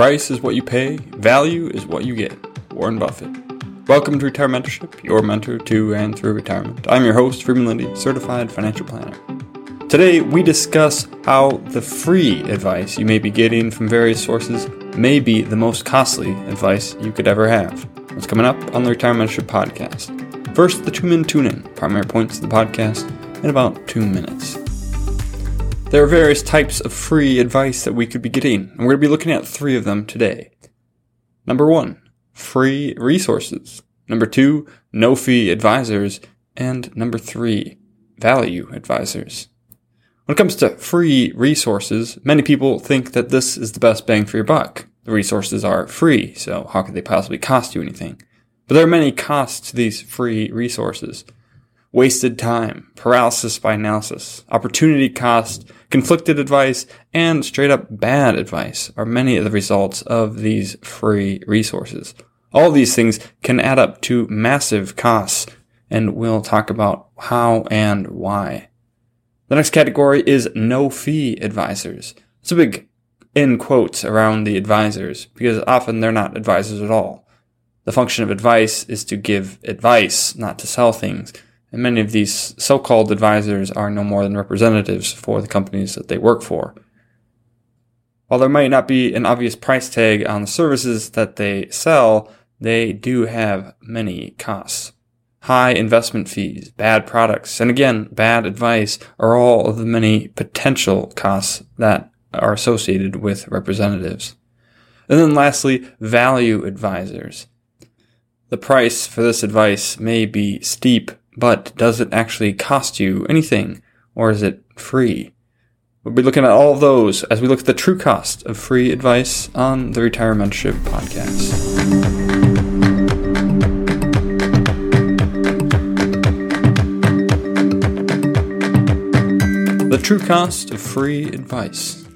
Price is what you pay, value is what you get. Warren Buffett. Welcome to Retire Mentorship, your mentor to and through retirement. I'm your host, Freeman Lindy, certified financial planner. Today, we discuss how the free advice you may be getting from various sources may be the most costly advice you could ever have. What's coming up on the Retire Mentorship podcast? First, the two minute tune in, primary points of the podcast in about two minutes. There are various types of free advice that we could be getting, and we're going to be looking at three of them today. Number one, free resources. Number two, no fee advisors. And number three, value advisors. When it comes to free resources, many people think that this is the best bang for your buck. The resources are free, so how could they possibly cost you anything? But there are many costs to these free resources wasted time, paralysis by analysis, opportunity cost, conflicted advice, and straight up bad advice are many of the results of these free resources. All these things can add up to massive costs, and we'll talk about how and why. The next category is no fee advisors. It's a big in quotes around the advisors because often they're not advisors at all. The function of advice is to give advice, not to sell things and many of these so-called advisors are no more than representatives for the companies that they work for. While there might not be an obvious price tag on the services that they sell, they do have many costs. High investment fees, bad products, and again, bad advice are all of the many potential costs that are associated with representatives. And then lastly, value advisors. The price for this advice may be steep but does it actually cost you anything? Or is it free? We'll be looking at all of those as we look at the true cost of free advice on the Retire Mentorship podcast. The true cost of free advice.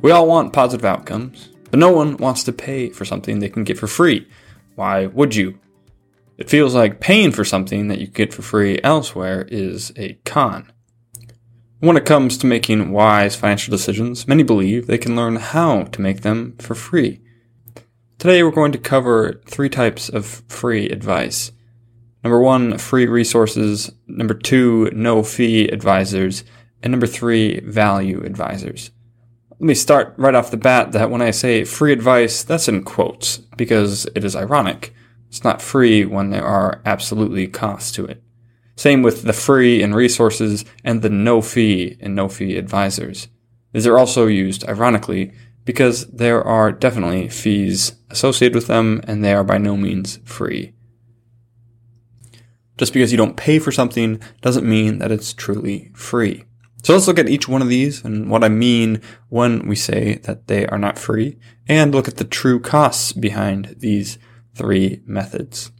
We all want positive outcomes, but no one wants to pay for something they can get for free. Why would you? It feels like paying for something that you get for free elsewhere is a con. When it comes to making wise financial decisions, many believe they can learn how to make them for free. Today we're going to cover three types of free advice. Number one, free resources. Number two, no fee advisors. And number three, value advisors. Let me start right off the bat that when I say free advice, that's in quotes because it is ironic. It's not free when there are absolutely costs to it. Same with the free in resources and the no fee in no fee advisors. These are also used ironically because there are definitely fees associated with them and they are by no means free. Just because you don't pay for something doesn't mean that it's truly free. So let's look at each one of these and what I mean when we say that they are not free and look at the true costs behind these three methods.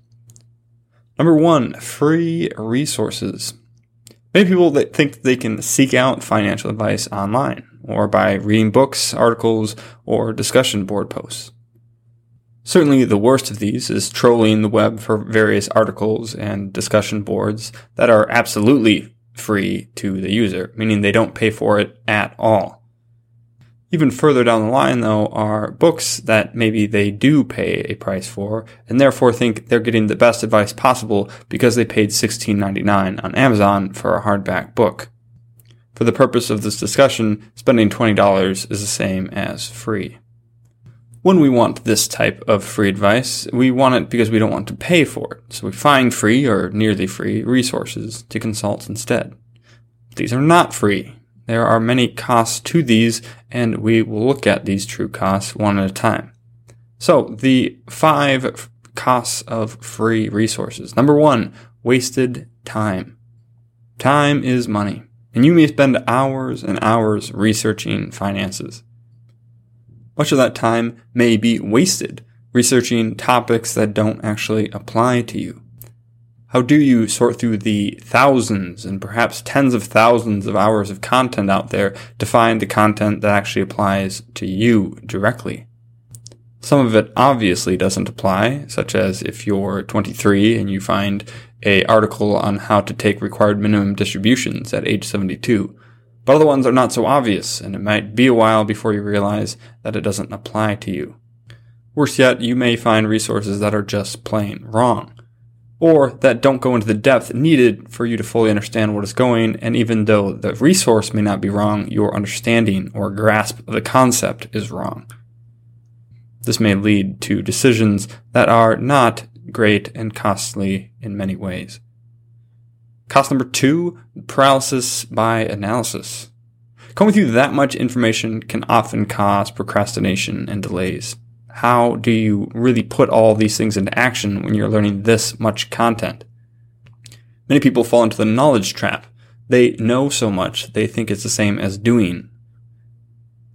Number one, free resources. Many people think they can seek out financial advice online or by reading books, articles, or discussion board posts. Certainly the worst of these is trolling the web for various articles and discussion boards that are absolutely free to the user, meaning they don't pay for it at all. Even further down the line, though, are books that maybe they do pay a price for, and therefore think they're getting the best advice possible because they paid $16.99 on Amazon for a hardback book. For the purpose of this discussion, spending $20 is the same as free. When we want this type of free advice, we want it because we don't want to pay for it, so we find free or nearly free resources to consult instead. These are not free. There are many costs to these, and we will look at these true costs one at a time. So, the five costs of free resources. Number one, wasted time. Time is money, and you may spend hours and hours researching finances. Much of that time may be wasted researching topics that don't actually apply to you. How do you sort through the thousands and perhaps tens of thousands of hours of content out there to find the content that actually applies to you directly? Some of it obviously doesn't apply, such as if you're 23 and you find a article on how to take required minimum distributions at age 72. but other ones are not so obvious, and it might be a while before you realize that it doesn't apply to you. Worse yet, you may find resources that are just plain wrong, or that don't go into the depth needed for you to fully understand what is going, and even though the resource may not be wrong, your understanding or grasp of the concept is wrong. This may lead to decisions that are not great and costly in many ways. Cost number two, paralysis by analysis. Going through that much information can often cause procrastination and delays. How do you really put all these things into action when you're learning this much content? Many people fall into the knowledge trap. They know so much, they think it's the same as doing.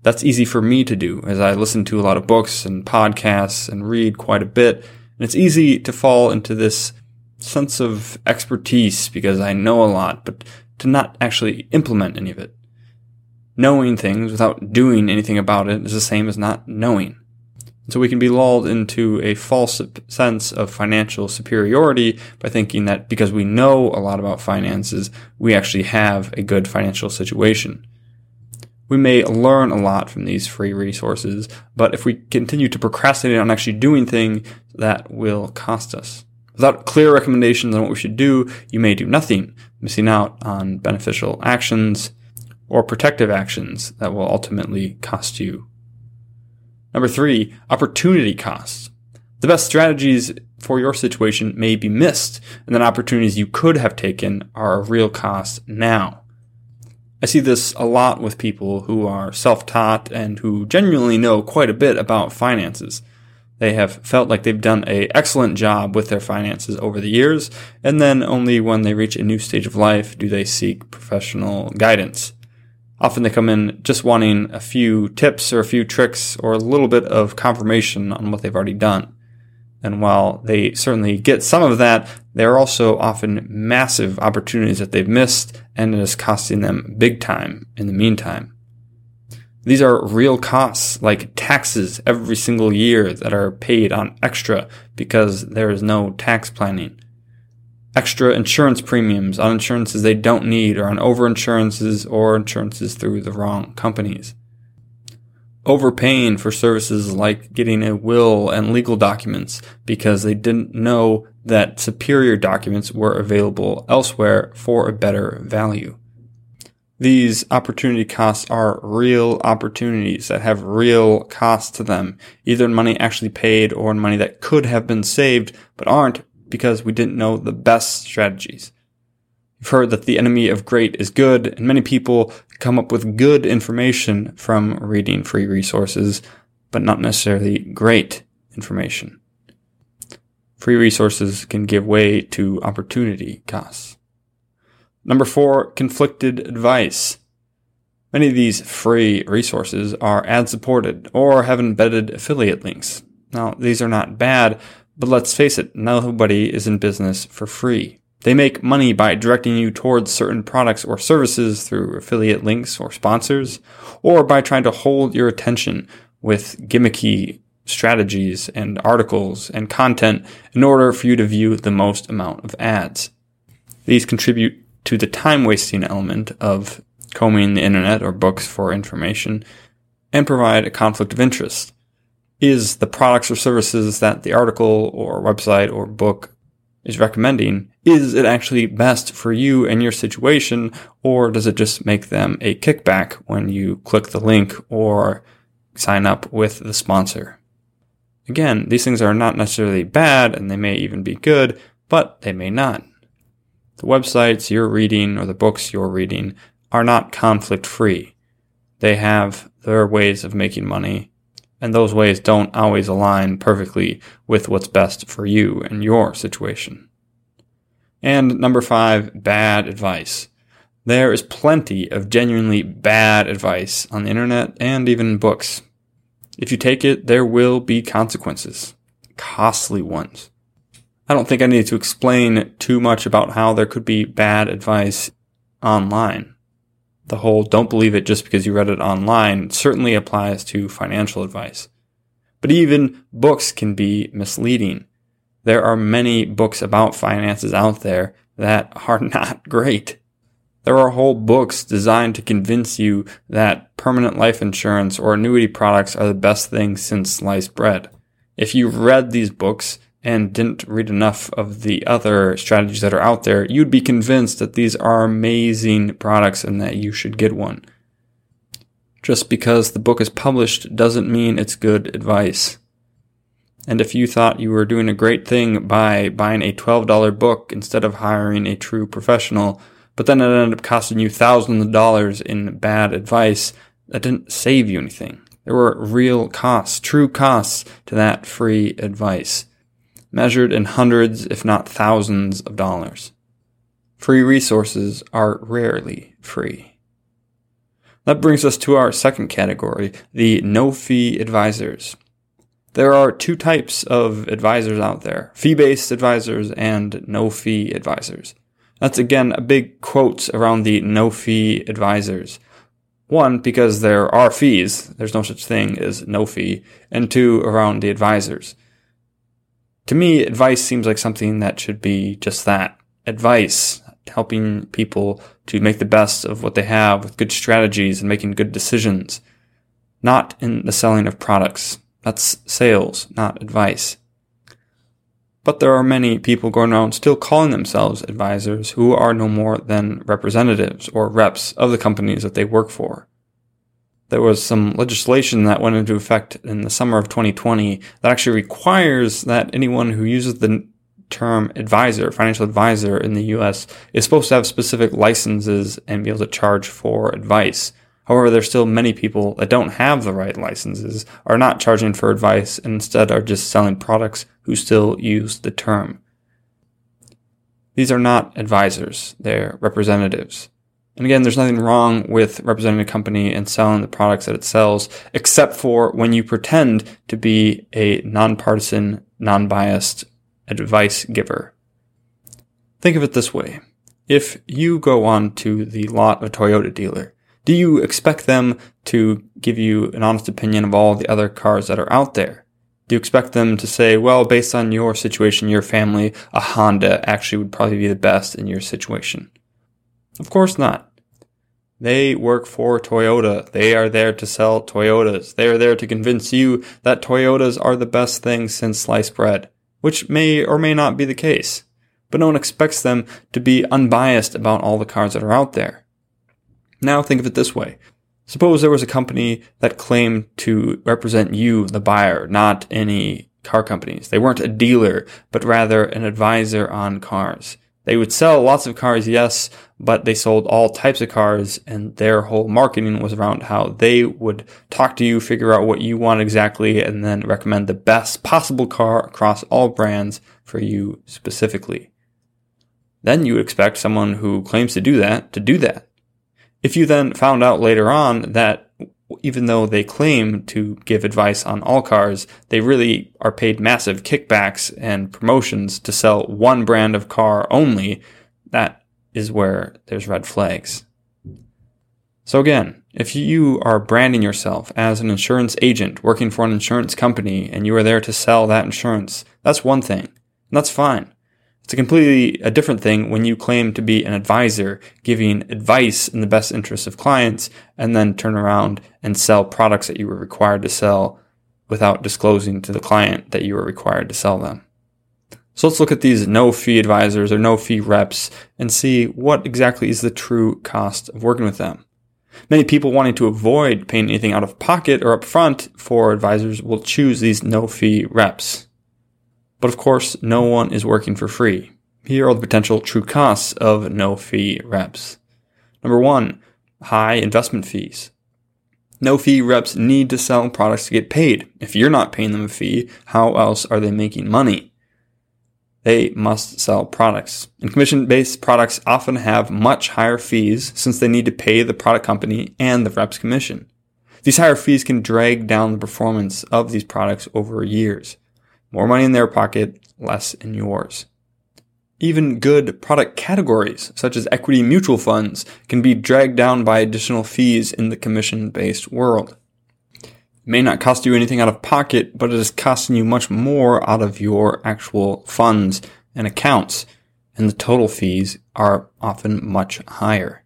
That's easy for me to do as I listen to a lot of books and podcasts and read quite a bit. And it's easy to fall into this sense of expertise because I know a lot, but to not actually implement any of it. Knowing things without doing anything about it is the same as not knowing. So we can be lulled into a false sense of financial superiority by thinking that because we know a lot about finances, we actually have a good financial situation. We may learn a lot from these free resources, but if we continue to procrastinate on actually doing things, that will cost us. Without clear recommendations on what we should do, you may do nothing, missing out on beneficial actions or protective actions that will ultimately cost you. Number three, opportunity costs. The best strategies for your situation may be missed, and then opportunities you could have taken are a real cost now. I see this a lot with people who are self-taught and who genuinely know quite a bit about finances. They have felt like they've done an excellent job with their finances over the years, and then only when they reach a new stage of life do they seek professional guidance. Often they come in just wanting a few tips or a few tricks or a little bit of confirmation on what they've already done. And while they certainly get some of that, there are also often massive opportunities that they've missed and it is costing them big time in the meantime. These are real costs like taxes every single year that are paid on extra because there is no tax planning. Extra insurance premiums on insurances they don't need or on over insurances or insurances through the wrong companies overpaying for services like getting a will and legal documents because they didn't know that superior documents were available elsewhere for a better value. These opportunity costs are real opportunities that have real costs to them, either in money actually paid or in money that could have been saved but aren't because we didn't know the best strategies. You've heard that the enemy of great is good, and many people come up with good information from reading free resources, but not necessarily great information. Free resources can give way to opportunity costs. Number four, conflicted advice. Many of these free resources are ad supported or have embedded affiliate links. Now, these are not bad, but let's face it, nobody is in business for free. They make money by directing you towards certain products or services through affiliate links or sponsors, or by trying to hold your attention with gimmicky strategies and articles and content in order for you to view the most amount of ads. These contribute to the time wasting element of combing the internet or books for information and provide a conflict of interest. Is the products or services that the article or website or book is recommending, is it actually best for you and your situation, or does it just make them a kickback when you click the link or sign up with the sponsor? Again, these things are not necessarily bad and they may even be good, but they may not. The websites you're reading or the books you're reading are not conflict free. They have their ways of making money and those ways don't always align perfectly with what's best for you and your situation. And number five, bad advice. There is plenty of genuinely bad advice on the internet and even books. If you take it, there will be consequences. Costly ones. I don't think I need to explain too much about how there could be bad advice online the whole don't believe it just because you read it online certainly applies to financial advice. But even books can be misleading. There are many books about finances out there that are not great. There are whole books designed to convince you that permanent life insurance or annuity products are the best thing since sliced bread. If you read these books and didn't read enough of the other strategies that are out there, you'd be convinced that these are amazing products and that you should get one. Just because the book is published doesn't mean it's good advice. And if you thought you were doing a great thing by buying a $12 book instead of hiring a true professional, but then it ended up costing you thousands of dollars in bad advice, that didn't save you anything. There were real costs, true costs to that free advice, measured in hundreds, if not thousands of dollars. Free resources are rarely free. That brings us to our second category, the no fee advisors. There are two types of advisors out there fee based advisors and no fee advisors. That's again a big quote around the no fee advisors. One, because there are fees, there's no such thing as no fee, and two, around the advisors. To me, advice seems like something that should be just that advice, helping people to make the best of what they have with good strategies and making good decisions, not in the selling of products. That's sales, not advice. But there are many people going around still calling themselves advisors who are no more than representatives or reps of the companies that they work for. There was some legislation that went into effect in the summer of 2020 that actually requires that anyone who uses the term advisor, financial advisor in the US, is supposed to have specific licenses and be able to charge for advice. However, there's still many people that don't have the right licenses, are not charging for advice, and instead are just selling products who still use the term. These are not advisors, they're representatives. And again, there's nothing wrong with representing a company and selling the products that it sells, except for when you pretend to be a nonpartisan, non-biased advice giver. Think of it this way. If you go on to the lot of a Toyota dealer do you expect them to give you an honest opinion of all the other cars that are out there? Do you expect them to say, well, based on your situation, your family, a Honda actually would probably be the best in your situation? Of course not. They work for Toyota. They are there to sell Toyotas. They are there to convince you that Toyotas are the best thing since sliced bread, which may or may not be the case. But no one expects them to be unbiased about all the cars that are out there. Now think of it this way. Suppose there was a company that claimed to represent you, the buyer, not any car companies. They weren't a dealer, but rather an advisor on cars. They would sell lots of cars, yes, but they sold all types of cars and their whole marketing was around how they would talk to you, figure out what you want exactly, and then recommend the best possible car across all brands for you specifically. Then you would expect someone who claims to do that to do that. If you then found out later on that even though they claim to give advice on all cars, they really are paid massive kickbacks and promotions to sell one brand of car only, that is where there's red flags. So again, if you are branding yourself as an insurance agent working for an insurance company and you are there to sell that insurance, that's one thing. And that's fine. It's a completely a different thing when you claim to be an advisor giving advice in the best interest of clients and then turn around and sell products that you were required to sell without disclosing to the client that you were required to sell them. So let's look at these no fee advisors or no fee reps and see what exactly is the true cost of working with them. Many people wanting to avoid paying anything out of pocket or upfront for advisors will choose these no fee reps. But of course, no one is working for free. Here are the potential true costs of no fee reps. Number one, high investment fees. No fee reps need to sell products to get paid. If you're not paying them a fee, how else are they making money? They must sell products. And commission based products often have much higher fees since they need to pay the product company and the rep's commission. These higher fees can drag down the performance of these products over years. More money in their pocket, less in yours. Even good product categories, such as equity mutual funds, can be dragged down by additional fees in the commission based world. It may not cost you anything out of pocket, but it is costing you much more out of your actual funds and accounts, and the total fees are often much higher.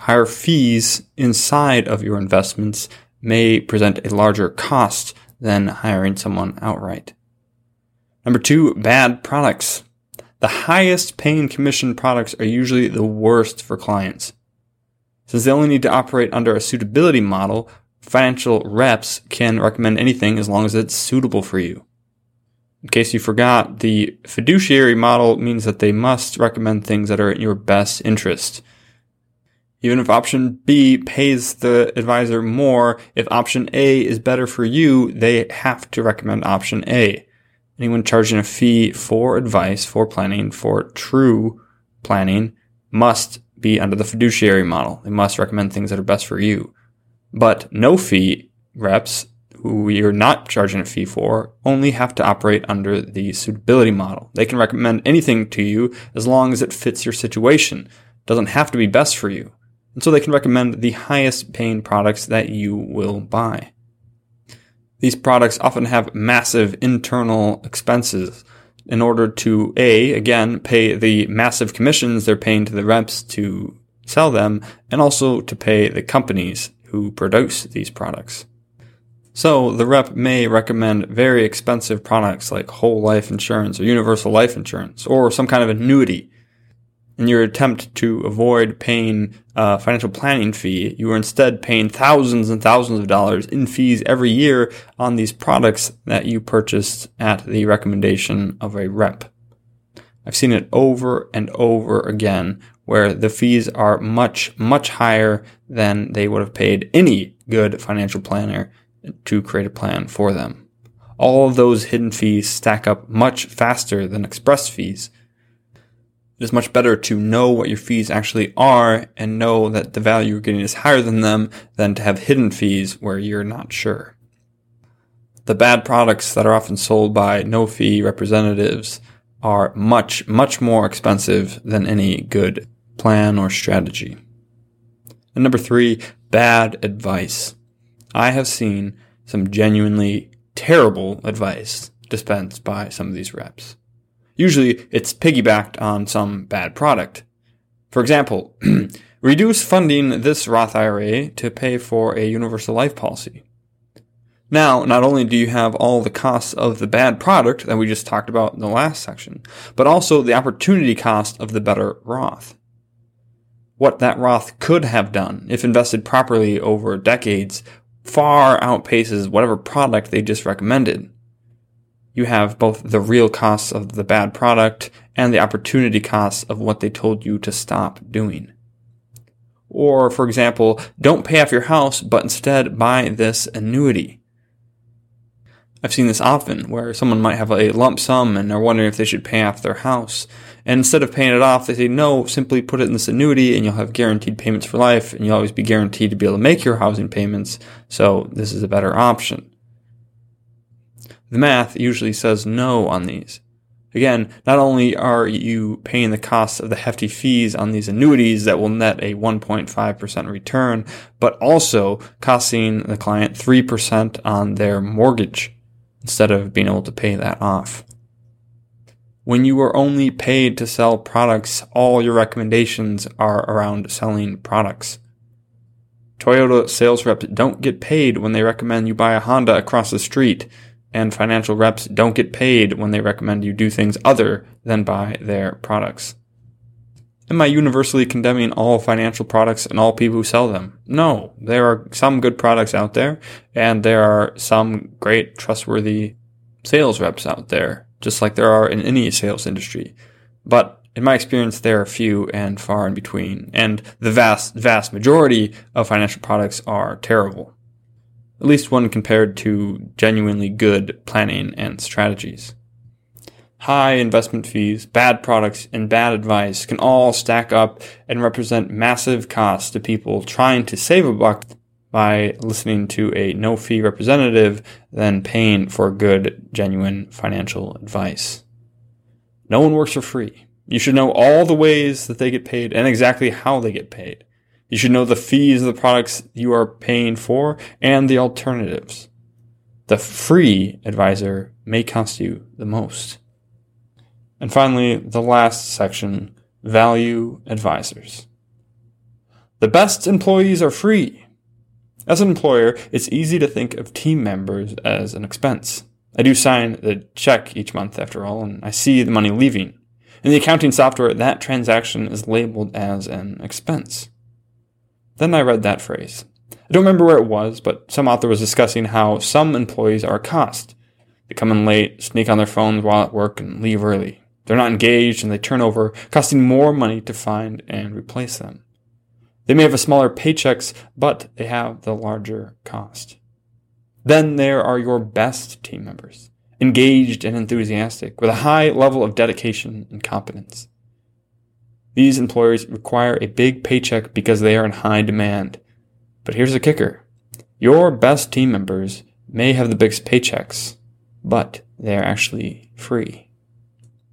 Higher fees inside of your investments may present a larger cost than hiring someone outright. Number two, bad products. The highest paying commission products are usually the worst for clients. Since they only need to operate under a suitability model, financial reps can recommend anything as long as it's suitable for you. In case you forgot, the fiduciary model means that they must recommend things that are in your best interest. Even if option B pays the advisor more, if option A is better for you, they have to recommend option A. Anyone charging a fee for advice, for planning, for true planning must be under the fiduciary model. They must recommend things that are best for you. But no fee reps who you're not charging a fee for only have to operate under the suitability model. They can recommend anything to you as long as it fits your situation. It doesn't have to be best for you. And so they can recommend the highest paying products that you will buy. These products often have massive internal expenses in order to A, again, pay the massive commissions they're paying to the reps to sell them, and also to pay the companies who produce these products. So the rep may recommend very expensive products like whole life insurance or universal life insurance or some kind of annuity. In your attempt to avoid paying a financial planning fee, you are instead paying thousands and thousands of dollars in fees every year on these products that you purchased at the recommendation of a rep. I've seen it over and over again where the fees are much, much higher than they would have paid any good financial planner to create a plan for them. All of those hidden fees stack up much faster than express fees. It is much better to know what your fees actually are and know that the value you're getting is higher than them than to have hidden fees where you're not sure. The bad products that are often sold by no fee representatives are much, much more expensive than any good plan or strategy. And number three, bad advice. I have seen some genuinely terrible advice dispensed by some of these reps. Usually it's piggybacked on some bad product. For example, reduce funding this Roth IRA to pay for a universal life policy. Now, not only do you have all the costs of the bad product that we just talked about in the last section, but also the opportunity cost of the better Roth. What that Roth could have done if invested properly over decades far outpaces whatever product they just recommended. You have both the real costs of the bad product and the opportunity costs of what they told you to stop doing. Or, for example, don't pay off your house, but instead buy this annuity. I've seen this often where someone might have a lump sum and are wondering if they should pay off their house. And instead of paying it off, they say, no, simply put it in this annuity and you'll have guaranteed payments for life and you'll always be guaranteed to be able to make your housing payments. So this is a better option. The math usually says no on these. Again, not only are you paying the cost of the hefty fees on these annuities that will net a 1.5% return, but also costing the client 3% on their mortgage instead of being able to pay that off. When you are only paid to sell products, all your recommendations are around selling products. Toyota sales reps don't get paid when they recommend you buy a Honda across the street, and financial reps don't get paid when they recommend you do things other than buy their products. Am I universally condemning all financial products and all people who sell them? No. There are some good products out there, and there are some great, trustworthy sales reps out there, just like there are in any sales industry. But in my experience, there are few and far in between, and the vast, vast majority of financial products are terrible. At least one compared to genuinely good planning and strategies. High investment fees, bad products, and bad advice can all stack up and represent massive costs to people trying to save a buck by listening to a no fee representative than paying for good, genuine financial advice. No one works for free. You should know all the ways that they get paid and exactly how they get paid. You should know the fees of the products you are paying for and the alternatives. The free advisor may cost you the most. And finally, the last section value advisors. The best employees are free. As an employer, it's easy to think of team members as an expense. I do sign the check each month after all, and I see the money leaving. In the accounting software, that transaction is labeled as an expense. Then I read that phrase. I don't remember where it was, but some author was discussing how some employees are cost. They come in late, sneak on their phones while at work, and leave early. They're not engaged and they turn over, costing more money to find and replace them. They may have a smaller paychecks, but they have the larger cost. Then there are your best team members, engaged and enthusiastic, with a high level of dedication and competence. These employers require a big paycheck because they are in high demand. But here's the kicker. Your best team members may have the biggest paychecks, but they are actually free.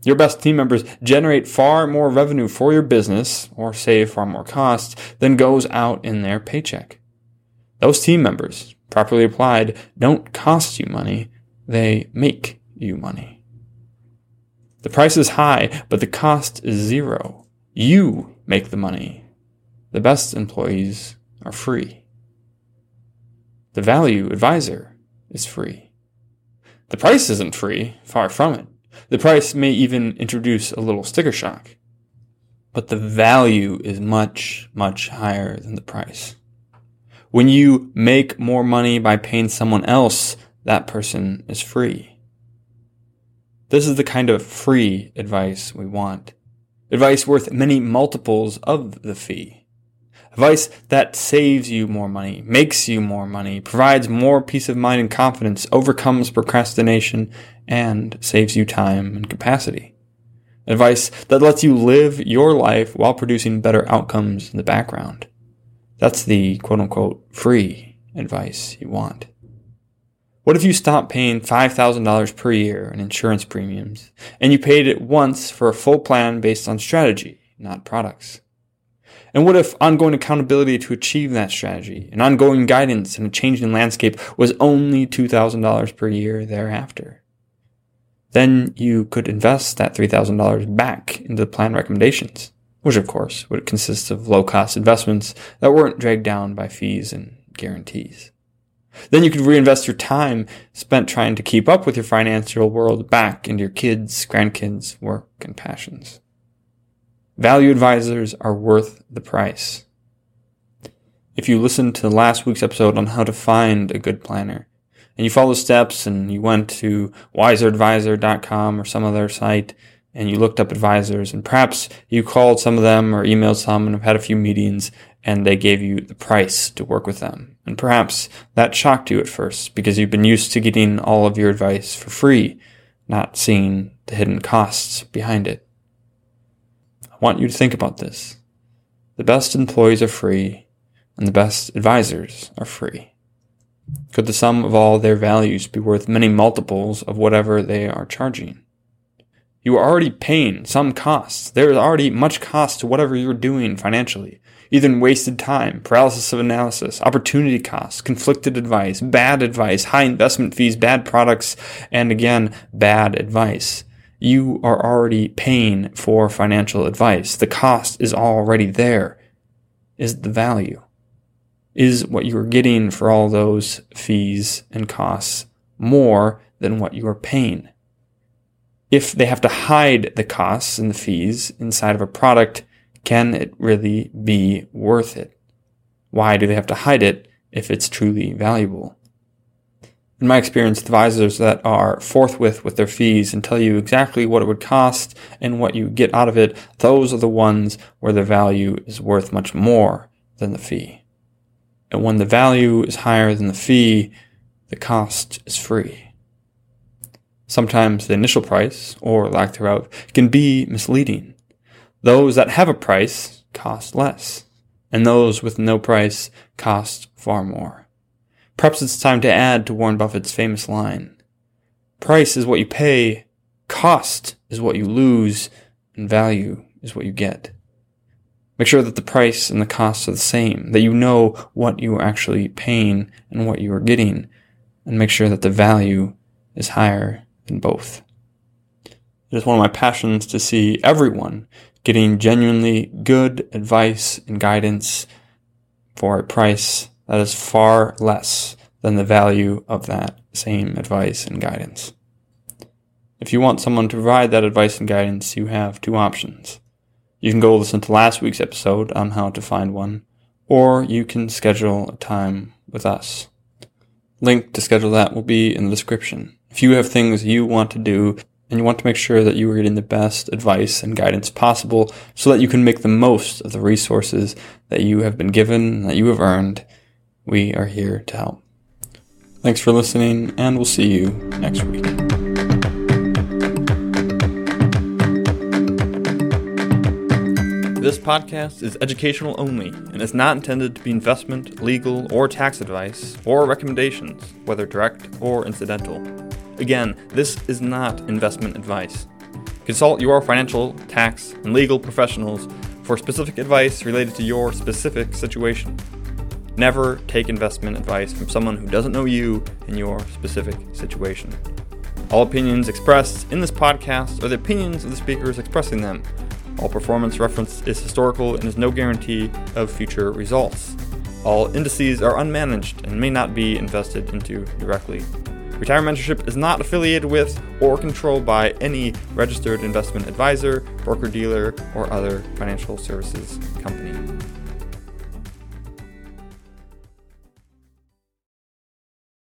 Your best team members generate far more revenue for your business or save far more costs than goes out in their paycheck. Those team members, properly applied, don't cost you money, they make you money. The price is high, but the cost is zero. You make the money. The best employees are free. The value advisor is free. The price isn't free, far from it. The price may even introduce a little sticker shock. But the value is much, much higher than the price. When you make more money by paying someone else, that person is free. This is the kind of free advice we want. Advice worth many multiples of the fee. Advice that saves you more money, makes you more money, provides more peace of mind and confidence, overcomes procrastination, and saves you time and capacity. Advice that lets you live your life while producing better outcomes in the background. That's the quote unquote free advice you want. What if you stopped paying $5,000 per year in insurance premiums and you paid it once for a full plan based on strategy, not products? And what if ongoing accountability to achieve that strategy and ongoing guidance in a changing landscape was only $2,000 per year thereafter? Then you could invest that $3,000 back into the plan recommendations, which of course would consist of low cost investments that weren't dragged down by fees and guarantees. Then you could reinvest your time spent trying to keep up with your financial world back into your kids, grandkids, work, and passions. Value advisors are worth the price. If you listened to last week's episode on how to find a good planner, and you follow steps and you went to wiseradvisor.com or some other site and you looked up advisors and perhaps you called some of them or emailed some and have had a few meetings and they gave you the price to work with them. And perhaps that shocked you at first because you've been used to getting all of your advice for free, not seeing the hidden costs behind it. I want you to think about this. The best employees are free, and the best advisors are free. Could the sum of all their values be worth many multiples of whatever they are charging? You are already paying some costs. There is already much cost to whatever you're doing financially. In wasted time, paralysis of analysis, opportunity costs, conflicted advice, bad advice, high investment fees, bad products, and again, bad advice you are already paying for financial advice. The cost is already there. Is the value? Is what you are getting for all those fees and costs more than what you are paying? If they have to hide the costs and the fees inside of a product, can it really be worth it? Why do they have to hide it if it's truly valuable? in my experience, advisors that are forthwith with their fees and tell you exactly what it would cost and what you get out of it, those are the ones where the value is worth much more than the fee. And when the value is higher than the fee, the cost is free. Sometimes the initial price, or lack thereof, can be misleading. Those that have a price cost less, and those with no price cost far more. Perhaps it's time to add to Warren Buffett's famous line Price is what you pay, cost is what you lose, and value is what you get. Make sure that the price and the cost are the same, that you know what you are actually paying and what you are getting, and make sure that the value is higher than both. It is one of my passions to see everyone getting genuinely good advice and guidance for a price that is far less than the value of that same advice and guidance. If you want someone to provide that advice and guidance, you have two options. You can go listen to last week's episode on how to find one, or you can schedule a time with us. Link to schedule that will be in the description. If you have things you want to do and you want to make sure that you are getting the best advice and guidance possible so that you can make the most of the resources that you have been given, that you have earned, we are here to help. Thanks for listening, and we'll see you next week. This podcast is educational only and is not intended to be investment, legal, or tax advice or recommendations, whether direct or incidental. Again, this is not investment advice. Consult your financial, tax, and legal professionals for specific advice related to your specific situation. Never take investment advice from someone who doesn't know you and your specific situation. All opinions expressed in this podcast are the opinions of the speakers expressing them. All performance reference is historical and is no guarantee of future results. All indices are unmanaged and may not be invested into directly. Retirement Mentorship is not affiliated with or controlled by any registered investment advisor, broker dealer, or other financial services company.